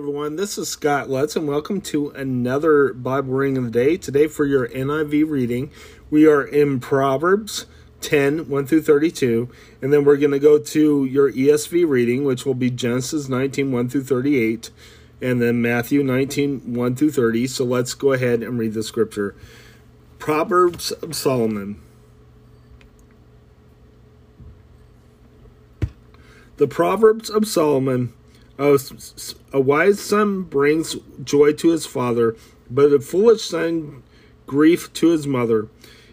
everyone. This is Scott Lutz, and welcome to another Bible reading of the day. Today, for your NIV reading, we are in Proverbs 10 1 through 32, and then we're going to go to your ESV reading, which will be Genesis 19 1 through 38, and then Matthew 19 1 through 30. So let's go ahead and read the scripture. Proverbs of Solomon. The Proverbs of Solomon a, wise son brings joy to his father, but a foolish son grief to his mother.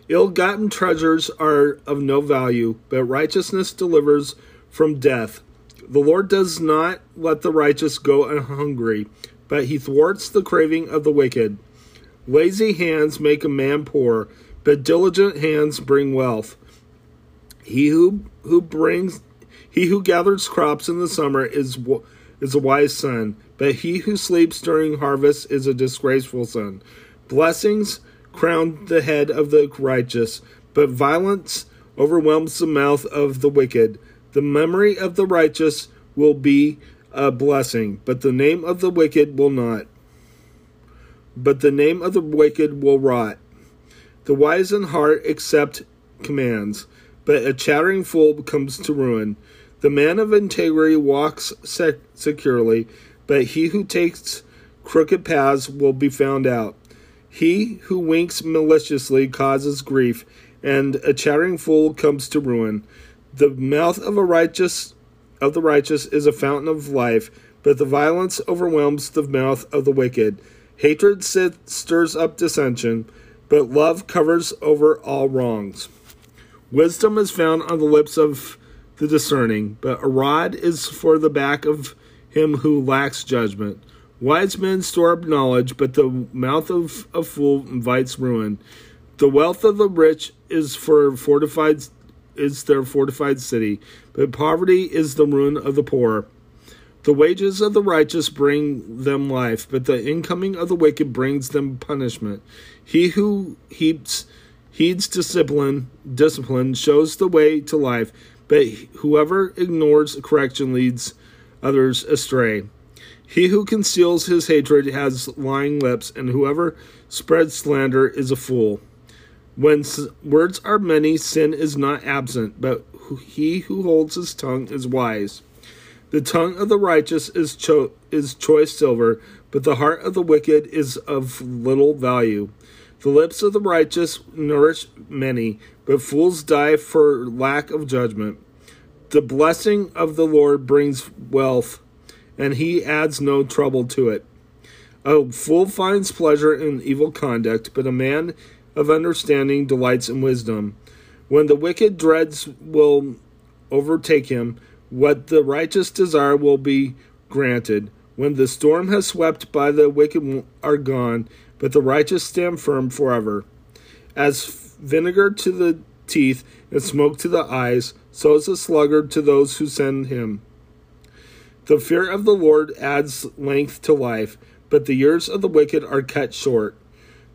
Ill gotten treasures are of no value, but righteousness delivers from death. The Lord does not let the righteous go hungry, but he thwarts the craving of the wicked. Lazy hands make a man poor, but diligent hands bring wealth. He who, who brings he who gathers crops in the summer is is a wise son, but he who sleeps during harvest is a disgraceful son. Blessings crown the head of the righteous, but violence overwhelms the mouth of the wicked. The memory of the righteous will be a blessing, but the name of the wicked will not. But the name of the wicked will rot. The wise in heart accept commands, but a chattering fool comes to ruin. The man of integrity walks sec- securely, but he who takes crooked paths will be found out. He who winks maliciously causes grief, and a chattering fool comes to ruin. The mouth of a righteous of the righteous is a fountain of life, but the violence overwhelms the mouth of the wicked. Hatred stirs up dissension, but love covers over all wrongs. Wisdom is found on the lips of the discerning, but a rod is for the back of him who lacks judgment. Wise men store up knowledge, but the mouth of a fool invites ruin. The wealth of the rich is for fortified is their fortified city, but poverty is the ruin of the poor. The wages of the righteous bring them life, but the incoming of the wicked brings them punishment. He who heaps heeds discipline discipline shows the way to life, but whoever ignores correction leads others astray. He who conceals his hatred has lying lips, and whoever spreads slander is a fool. When words are many, sin is not absent, but he who holds his tongue is wise. The tongue of the righteous is, cho- is choice silver, but the heart of the wicked is of little value. The lips of the righteous nourish many, but fools die for lack of judgment. The blessing of the Lord brings wealth, and he adds no trouble to it. A fool finds pleasure in evil conduct, but a man of understanding delights in wisdom. When the wicked dreads will overtake him, what the righteous desire will be granted. When the storm has swept by, the wicked are gone, but the righteous stand firm forever. As vinegar to the teeth and smoke to the eyes, so is the sluggard to those who send him. The fear of the Lord adds length to life, but the years of the wicked are cut short.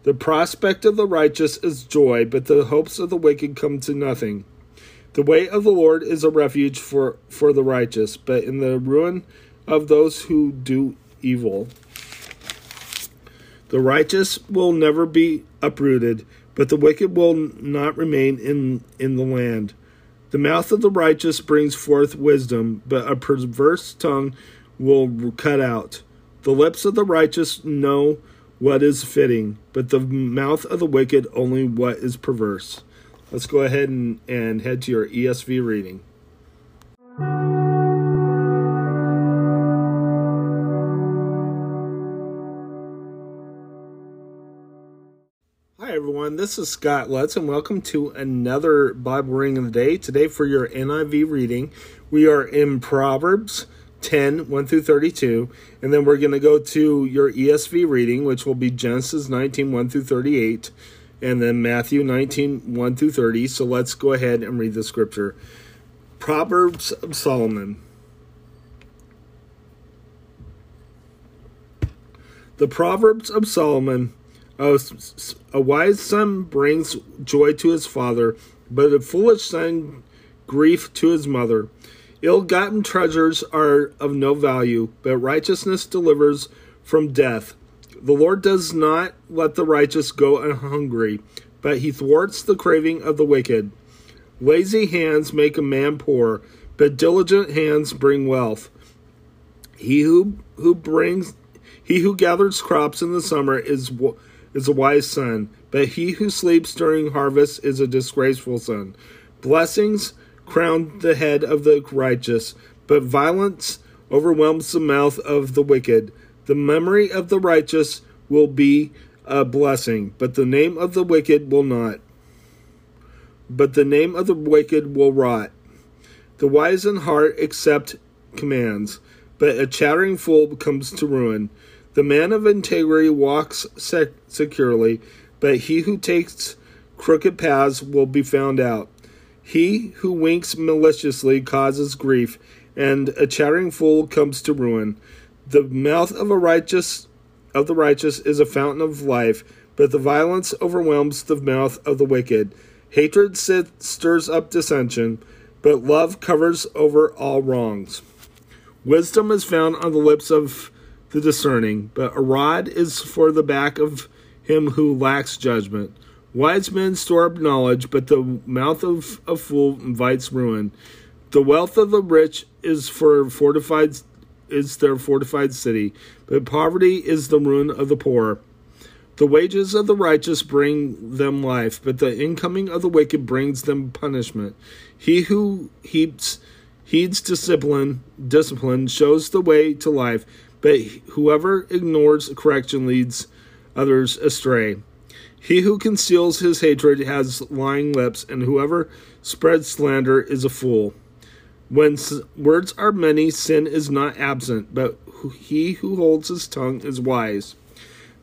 The prospect of the righteous is joy, but the hopes of the wicked come to nothing. The way of the Lord is a refuge for, for the righteous, but in the ruin of those who do evil. The righteous will never be uprooted, but the wicked will not remain in, in the land. The mouth of the righteous brings forth wisdom, but a perverse tongue will cut out. The lips of the righteous know what is fitting, but the mouth of the wicked only what is perverse. Let's go ahead and, and head to your ESV reading. Everyone. This is Scott Lutz, and welcome to another Bible reading of the day. Today, for your NIV reading, we are in Proverbs 10 1 through 32, and then we're going to go to your ESV reading, which will be Genesis 19 1 through 38, and then Matthew 19 1 through 30. So let's go ahead and read the scripture. Proverbs of Solomon. The Proverbs of Solomon a, a wise son brings joy to his father, but a foolish son grief to his mother. Ill gotten treasures are of no value, but righteousness delivers from death. The Lord does not let the righteous go hungry, but he thwarts the craving of the wicked. Lazy hands make a man poor, but diligent hands bring wealth. He who who brings he who gathers crops in the summer is is a wise son, but he who sleeps during harvest is a disgraceful son. Blessings crown the head of the righteous, but violence overwhelms the mouth of the wicked. The memory of the righteous will be a blessing, but the name of the wicked will not. But the name of the wicked will rot. The wise in heart accept commands, but a chattering fool comes to ruin. The man of integrity walks sec- securely, but he who takes crooked paths will be found out. He who winks maliciously causes grief, and a chattering fool comes to ruin. The mouth of a righteous of the righteous is a fountain of life, but the violence overwhelms the mouth of the wicked. Hatred stirs up dissension, but love covers over all wrongs. Wisdom is found on the lips of the discerning, but a rod is for the back of him who lacks judgment. Wise men store up knowledge, but the mouth of a fool invites ruin. The wealth of the rich is for fortified is their fortified city, but poverty is the ruin of the poor. The wages of the righteous bring them life, but the incoming of the wicked brings them punishment. He who heaps heeds discipline discipline shows the way to life, but whoever ignores correction leads others astray. He who conceals his hatred has lying lips, and whoever spreads slander is a fool. When words are many, sin is not absent, but he who holds his tongue is wise.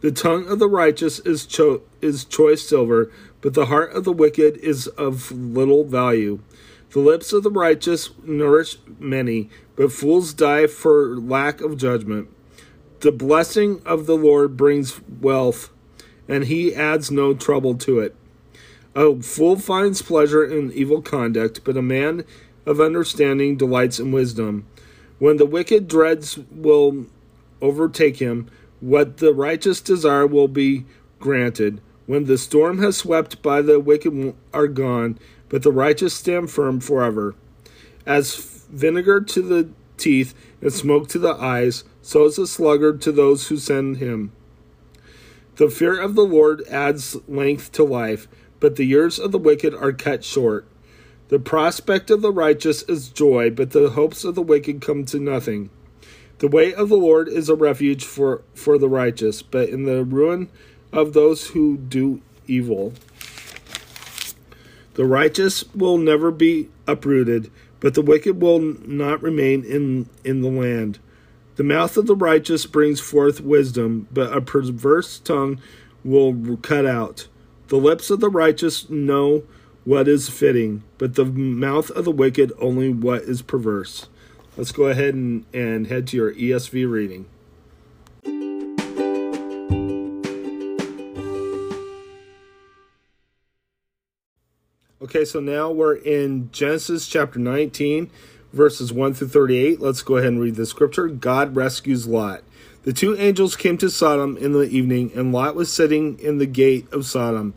The tongue of the righteous is, cho- is choice silver, but the heart of the wicked is of little value. The lips of the righteous nourish many, but fools die for lack of judgment. The blessing of the Lord brings wealth, and he adds no trouble to it. A fool finds pleasure in evil conduct, but a man of understanding delights in wisdom. When the wicked dreads will overtake him, what the righteous desire will be granted. When the storm has swept by, the wicked are gone, but the righteous stand firm forever. As vinegar to the teeth and smoke to the eyes, so is a sluggard to those who send him. The fear of the Lord adds length to life, but the years of the wicked are cut short. The prospect of the righteous is joy, but the hopes of the wicked come to nothing. The way of the Lord is a refuge for, for the righteous, but in the ruin of those who do evil. The righteous will never be uprooted, but the wicked will not remain in, in the land. The mouth of the righteous brings forth wisdom, but a perverse tongue will cut out. The lips of the righteous know what is fitting, but the mouth of the wicked only what is perverse. Let's go ahead and, and head to your ESV reading. Okay, so now we're in Genesis chapter 19, verses 1 through 38. Let's go ahead and read the scripture. God rescues Lot. The two angels came to Sodom in the evening, and Lot was sitting in the gate of Sodom.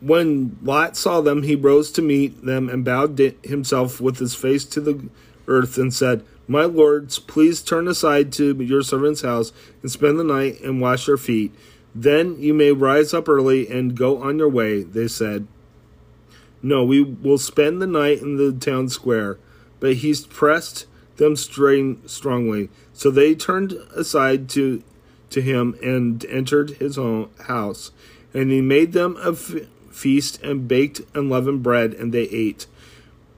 When Lot saw them, he rose to meet them and bowed himself with his face to the earth and said, My lords, please turn aside to your servant's house and spend the night and wash your feet. Then you may rise up early and go on your way, they said. No, we will spend the night in the town square. But he pressed them strongly. So they turned aside to, to him and entered his own house. And he made them a f- feast and baked unleavened bread, and they ate.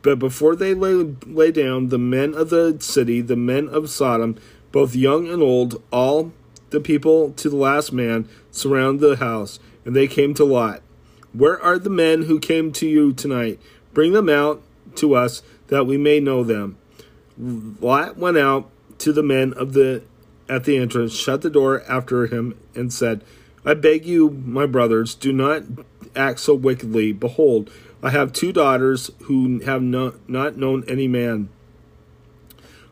But before they lay, lay down, the men of the city, the men of Sodom, both young and old, all the people to the last man, surrounded the house, and they came to Lot. Where are the men who came to you tonight? Bring them out to us, that we may know them. Lot went out to the men of the at the entrance, shut the door after him, and said, I beg you, my brothers, do not act so wickedly. Behold, I have two daughters who have not, not known any man.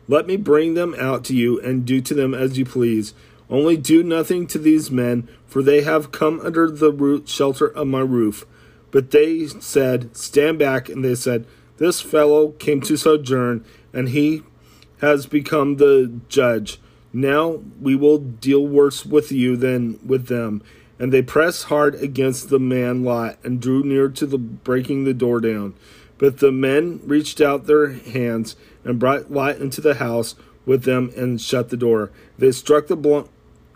Let me bring them out to you, and do to them as you please. Only do nothing to these men, for they have come under the root shelter of my roof. But they said, Stand back. And they said, This fellow came to sojourn, and he has become the judge. Now we will deal worse with you than with them. And they pressed hard against the man Lot, and drew near to the breaking the door down. But the men reached out their hands and brought Lot into the house with them and shut the door. They struck the bl-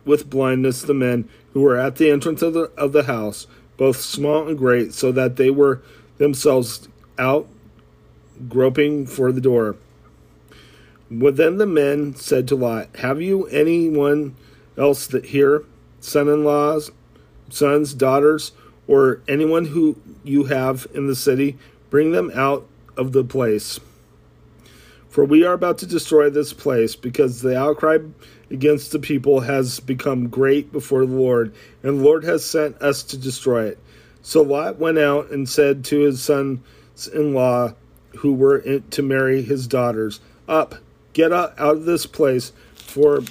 with blindness the men who were at the entrance of the, of the house, both small and great, so that they were themselves out groping for the door. But then the men said to Lot, Have you anyone else that here, son in laws, sons, daughters, or anyone who you have in the city? Bring them out of the place. For we are about to destroy this place, because the outcry against the people has become great before the Lord, and the Lord has sent us to destroy it. So Lot went out and said to his sons in law, who were to marry his daughters, Up, get out of this place, for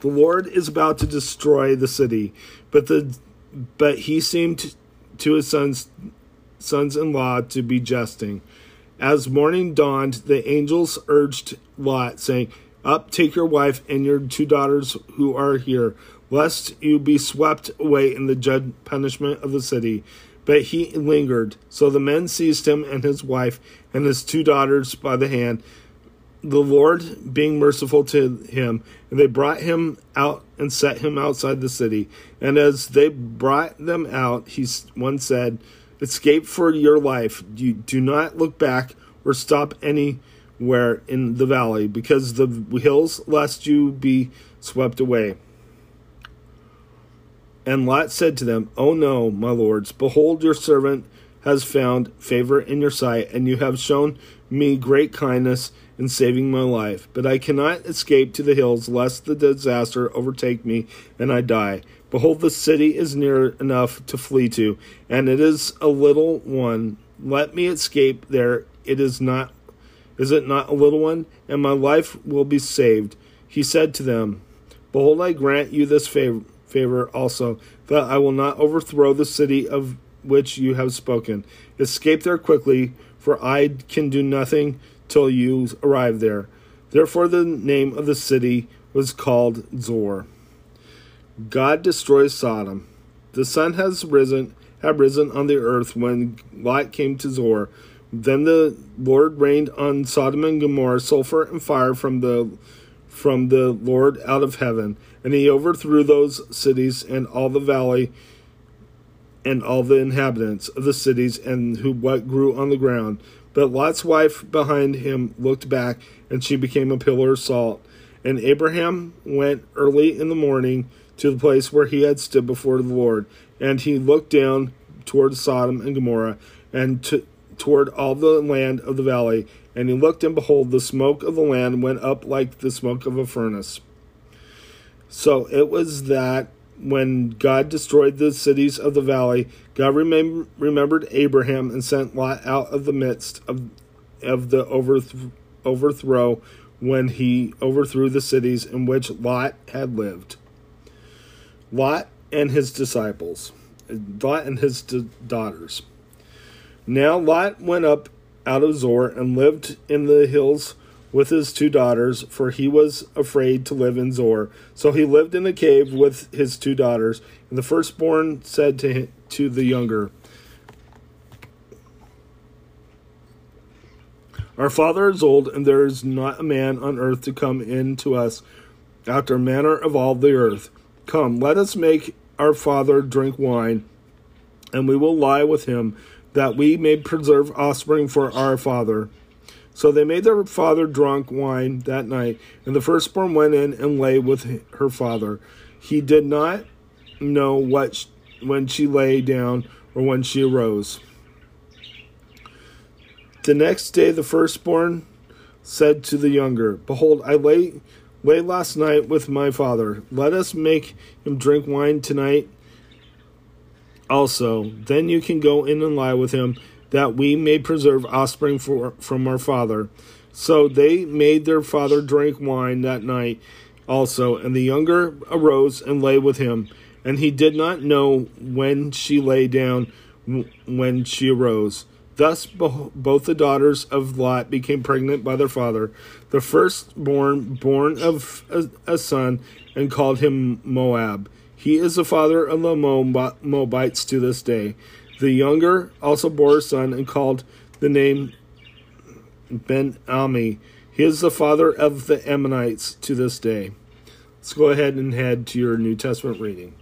the Lord is about to destroy the city. But the but he seemed to his sons sons in law to be jesting. As morning dawned, the angels urged Lot, saying, Up, take your wife and your two daughters who are here, lest you be swept away in the judge punishment of the city. But he lingered. So the men seized him and his wife and his two daughters by the hand, the Lord being merciful to him, and they brought him out and set him outside the city. And as they brought them out, he one said, Escape for your life. You do not look back or stop anywhere in the valley, because the hills, lest you be swept away. And Lot said to them, Oh no, my lords, behold, your servant has found favor in your sight, and you have shown me great kindness in saving my life. But I cannot escape to the hills, lest the disaster overtake me and I die. Behold, the city is near enough to flee to, and it is a little one. Let me escape there. It is not is it not a little one? And my life will be saved. He said to them, Behold, I grant you this favor, favor also, that I will not overthrow the city of which you have spoken. Escape there quickly, for I can do nothing till you arrive there. Therefore, the name of the city was called Zoar. God destroys Sodom. The sun has risen, had risen on the earth when Lot came to Zoar. Then the Lord rained on Sodom and Gomorrah sulfur and fire from the from the Lord out of heaven, and he overthrew those cities and all the valley and all the inhabitants of the cities and who what grew on the ground. But Lot's wife behind him looked back, and she became a pillar of salt. And Abraham went early in the morning to the place where he had stood before the Lord, and he looked down toward Sodom and Gomorrah, and to, toward all the land of the valley. And he looked, and behold, the smoke of the land went up like the smoke of a furnace. So it was that when God destroyed the cities of the valley, God remem- remembered Abraham and sent Lot out of the midst of, of the overth- overthrow when he overthrew the cities in which Lot had lived. Lot and his disciples, Lot and his d- daughters. Now Lot went up out of Zoar and lived in the hills with his two daughters, for he was afraid to live in Zoar. So he lived in a cave with his two daughters. And the firstborn said to, him, to the younger, Our father is old, and there is not a man on earth to come in to us after manner of all the earth. Come, let us make our father drink wine, and we will lie with him, that we may preserve offspring for our father. So they made their father drunk wine that night, and the firstborn went in and lay with her father. He did not know what she, when she lay down or when she arose. The next day the firstborn said to the younger, Behold, I lay lay last night with my father. Let us make him drink wine tonight also. Then you can go in and lie with him that we may preserve offspring for, from our father. So they made their father drink wine that night also, and the younger arose and lay with him. And he did not know when she lay down when she arose. Thus, both the daughters of Lot became pregnant by their father. The firstborn born of a, a son and called him Moab. He is the father of the Moabites to this day. The younger also bore a son and called the name Ben Ami. He is the father of the Ammonites to this day. Let's go ahead and head to your New Testament reading.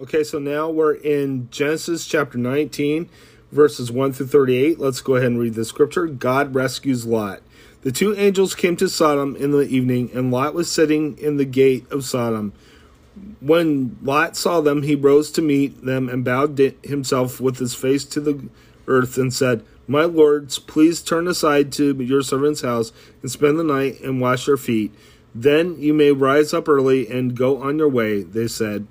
Okay, so now we're in Genesis chapter 19, verses 1 through 38. Let's go ahead and read the scripture. God rescues Lot. The two angels came to Sodom in the evening, and Lot was sitting in the gate of Sodom. When Lot saw them, he rose to meet them and bowed himself with his face to the earth and said, My lords, please turn aside to your servant's house and spend the night and wash your feet. Then you may rise up early and go on your way, they said.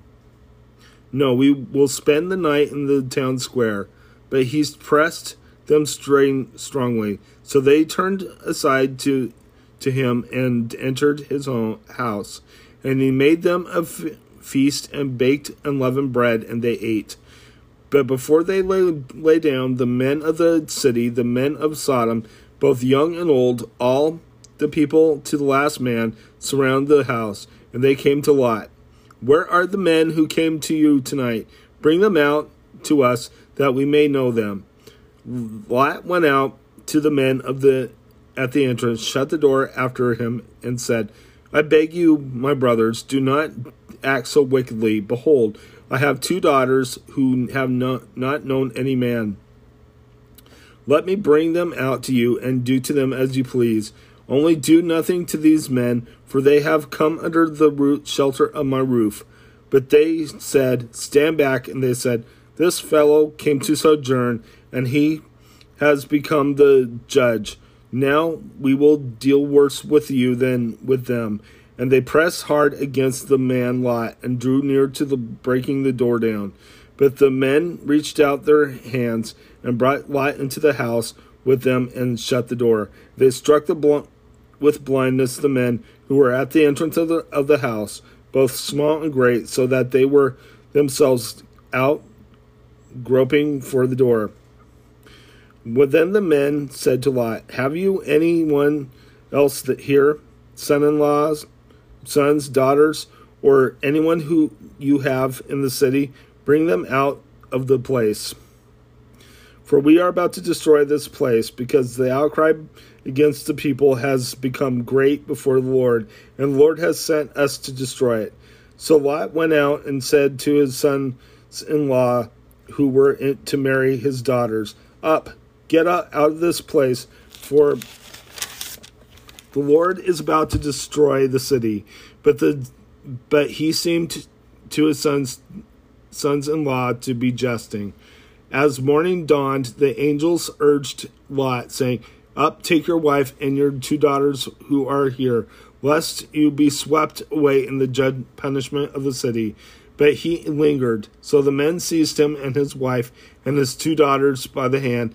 No, we will spend the night in the town square. But he pressed them strain, strongly. So they turned aside to, to him and entered his own house. And he made them a feast and baked unleavened bread, and they ate. But before they lay, lay down, the men of the city, the men of Sodom, both young and old, all the people to the last man, surrounded the house, and they came to Lot where are the men who came to you tonight? Bring them out to us that we may know them. Lot went out to the men of the at the entrance, shut the door after him, and said, I beg you, my brothers, do not act so wickedly. Behold, I have two daughters who have no, not known any man. Let me bring them out to you, and do to them as you please. Only do nothing to these men, for they have come under the root shelter of my roof. But they said, Stand back. And they said, This fellow came to sojourn, and he has become the judge. Now we will deal worse with you than with them. And they pressed hard against the man Lot, and drew near to the breaking the door down. But the men reached out their hands and brought Lot into the house with them and shut the door. They struck the blunt with blindness the men who were at the entrance of the, of the house, both small and great, so that they were themselves out groping for the door. But then the men said to Lot, Have you anyone else that here, son in laws, sons, daughters, or anyone who you have in the city? Bring them out of the place. For we are about to destroy this place, because the outcry against the people has become great before the Lord, and the Lord has sent us to destroy it. So Lot went out and said to his sons in law, who were to marry his daughters, Up, get out of this place, for the Lord is about to destroy the city. But the but he seemed to his sons sons in law to be jesting. As morning dawned, the angels urged Lot, saying, Up, take your wife and your two daughters who are here, lest you be swept away in the judge punishment of the city. But he lingered. So the men seized him and his wife and his two daughters by the hand,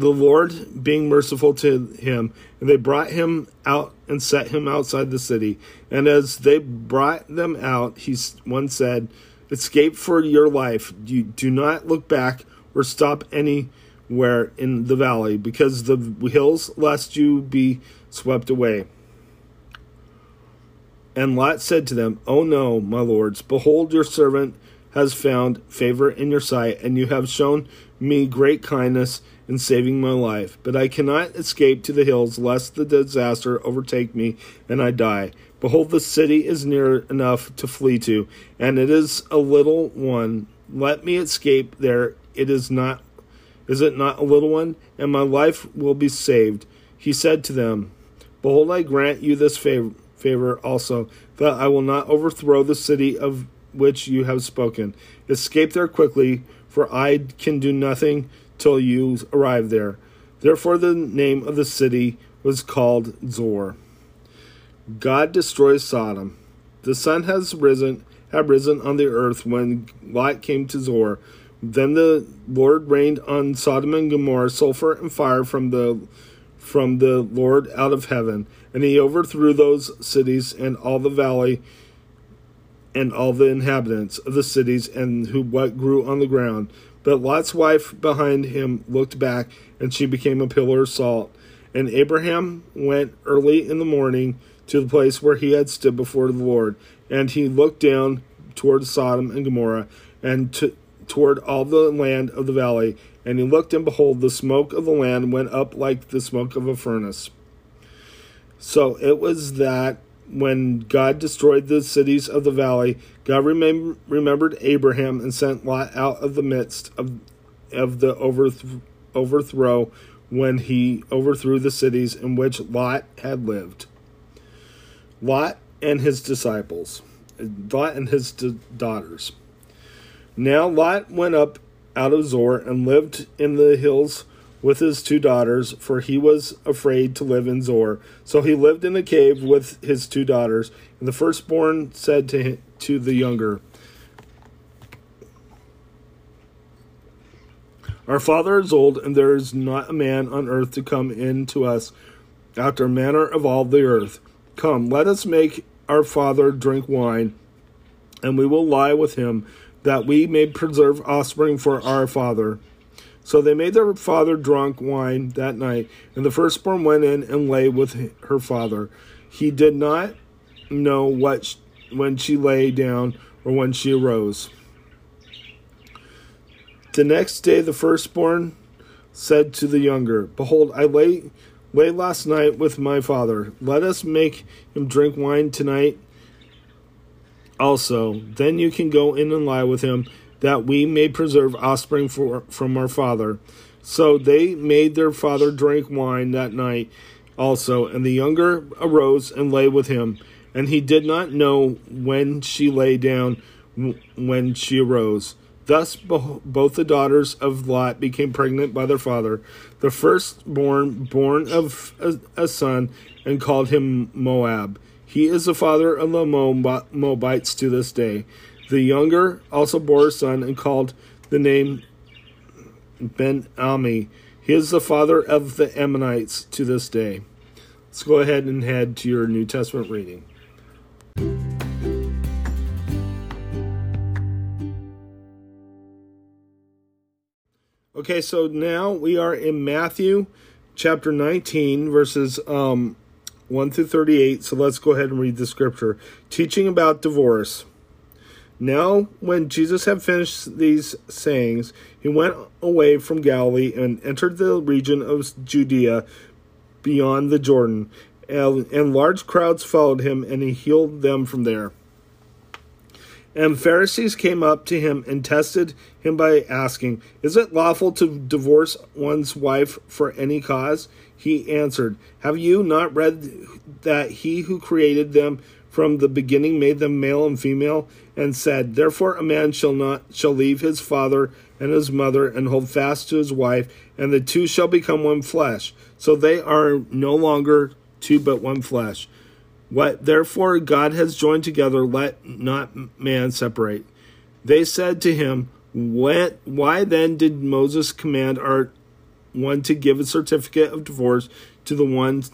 the Lord being merciful to him, and they brought him out and set him outside the city. And as they brought them out, he one said, Escape for your life. You do not look back or stop anywhere in the valley, because the hills, lest you be swept away. And Lot said to them, Oh no, my lords, behold, your servant has found favor in your sight, and you have shown me great kindness in saving my life. But I cannot escape to the hills, lest the disaster overtake me and I die. Behold, the city is near enough to flee to, and it is a little one. Let me escape there. It is not is it not a little one? And my life will be saved. He said to them, Behold, I grant you this favor, favor also, that I will not overthrow the city of which you have spoken. Escape there quickly, for I can do nothing till you arrive there. Therefore, the name of the city was called Zoar. God destroys Sodom. The sun has risen, had risen on the earth when Lot came to Zoar. Then the Lord rained on Sodom and Gomorrah sulfur and fire from the from the Lord out of heaven, and he overthrew those cities and all the valley and all the inhabitants of the cities and who what grew on the ground. But Lot's wife behind him looked back, and she became a pillar of salt. And Abraham went early in the morning to the place where he had stood before the Lord, and he looked down toward Sodom and Gomorrah, and to, toward all the land of the valley. And he looked, and behold, the smoke of the land went up like the smoke of a furnace. So it was that when God destroyed the cities of the valley, God remem- remembered Abraham and sent Lot out of the midst of, of the overth- overthrow when he overthrew the cities in which Lot had lived. Lot and his disciples, Lot and his d- daughters. Now Lot went up out of Zoar and lived in the hills with his two daughters, for he was afraid to live in Zoar. So he lived in a cave with his two daughters. And the firstborn said to, him, to the younger, Our father is old, and there is not a man on earth to come in to us after manner of all the earth. Come, let us make our father drink wine, and we will lie with him, that we may preserve offspring for our father. So they made their father drunk wine that night, and the firstborn went in and lay with her father. He did not know what when she lay down or when she arose. The next day the firstborn said to the younger, Behold, I lay lay last night with my father. Let us make him drink wine tonight also. Then you can go in and lie with him that we may preserve offspring for, from our father. So they made their father drink wine that night also, and the younger arose and lay with him. And he did not know when she lay down, when she arose. Thus both the daughters of Lot became pregnant by their father. The firstborn born of a, son and called him Moab. He is the father of the Moabites to this day. The younger also bore a son and called the name Ben Ami. He is the father of the Ammonites to this day. Let's go ahead and head to your New Testament reading. Okay, so now we are in Matthew chapter 19, verses um, 1 through 38. So let's go ahead and read the scripture. Teaching about divorce. Now, when Jesus had finished these sayings, he went away from Galilee and entered the region of Judea beyond the Jordan, and, and large crowds followed him, and he healed them from there. And Pharisees came up to him and tested him by asking, Is it lawful to divorce one's wife for any cause? He answered, Have you not read that he who created them from the beginning made them male and female, and said, Therefore a man shall not shall leave his father and his mother and hold fast to his wife, and the two shall become one flesh. So they are no longer two but one flesh. What therefore God has joined together, let not man separate. They said to him, What why then did Moses command our one to give a certificate of divorce to the one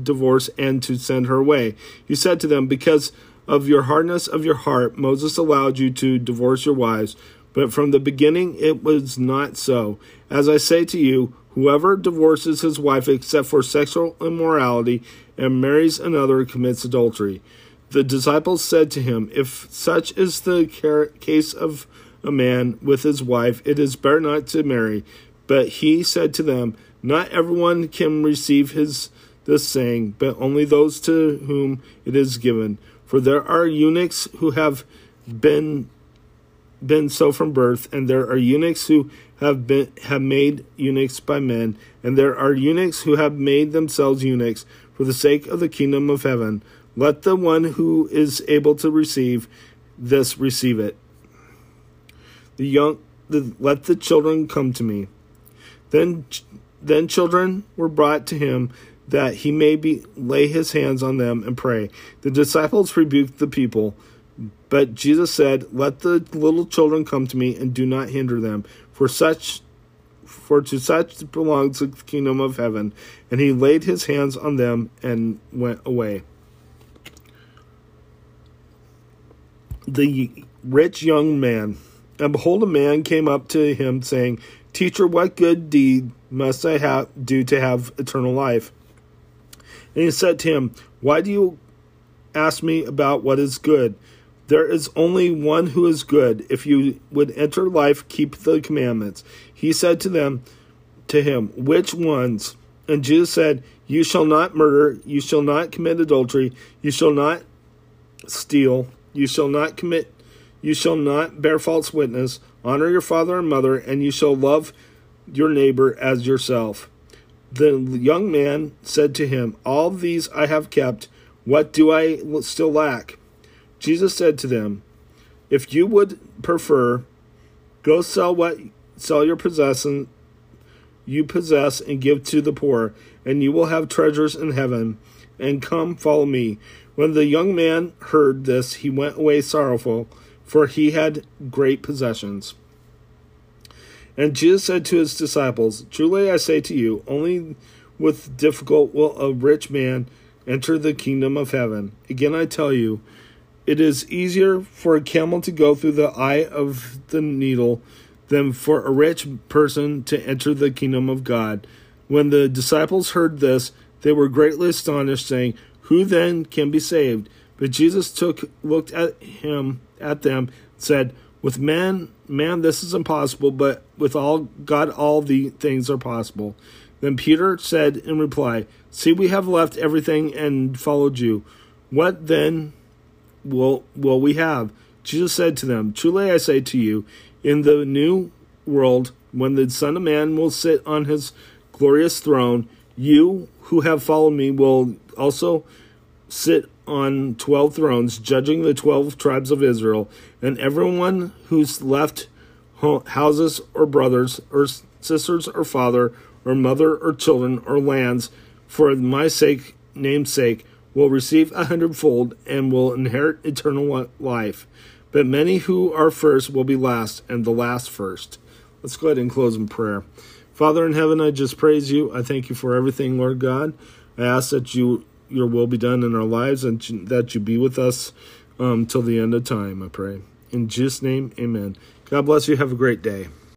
divorce and to send her away. He said to them, Because of your hardness of your heart, Moses allowed you to divorce your wives, but from the beginning it was not so. As I say to you, whoever divorces his wife except for sexual immorality and marries another commits adultery. The disciples said to him, If such is the case of a man with his wife, it is better not to marry. But he said to them, Not everyone can receive his this saying, but only those to whom it is given. For there are eunuchs who have been been so from birth, and there are eunuchs who have been have made eunuchs by men, and there are eunuchs who have made themselves eunuchs for the sake of the kingdom of heaven. Let the one who is able to receive this receive it. The young, the, let the children come to me. Then, then children were brought to him that he may be lay his hands on them and pray. The disciples rebuked the people, but Jesus said, "Let the little children come to me and do not hinder them, for such for to such belongs the kingdom of heaven. And he laid his hands on them and went away. The rich young man. And behold, a man came up to him, saying, Teacher, what good deed must I have, do to have eternal life? And he said to him, Why do you ask me about what is good? There is only one who is good. If you would enter life, keep the commandments. He said to them, to him, Which ones? And Jesus said, You shall not murder, you shall not commit adultery, you shall not steal, you shall not commit, you shall not bear false witness, honor your father and mother, and you shall love your neighbor as yourself. The young man said to him, All these I have kept. What do I still lack? Jesus said to them, If you would prefer, go sell what sell your possession you possess and give to the poor, and you will have treasures in heaven. And come, follow me. When the young man heard this, he went away sorrowful, for he had great possessions. And Jesus said to his disciples, Truly I say to you, only with difficult will a rich man enter the kingdom of heaven. Again I tell you, it is easier for a camel to go through the eye of the needle than for a rich person to enter the kingdom of God. When the disciples heard this, they were greatly astonished, saying, Who then can be saved? But Jesus took looked at him at them, said, With man man this is impossible, but with all God all the things are possible. Then Peter said in reply, See we have left everything and followed you. What then will will we have? Jesus said to them, Truly I say to you, in the new world, when the Son of Man will sit on his glorious throne, you who have followed me will also sit on twelve thrones, judging the twelve tribes of Israel, and everyone who's left houses or brothers or sisters or father or mother or children or lands for my sake name's sake will receive a hundredfold and will inherit eternal life. But many who are first will be last, and the last first. Let's go ahead and close in prayer. Father in heaven, I just praise you. I thank you for everything, Lord God. I ask that you your will be done in our lives and that you be with us um, till the end of time, I pray. In Jesus' name, amen. God bless you. Have a great day.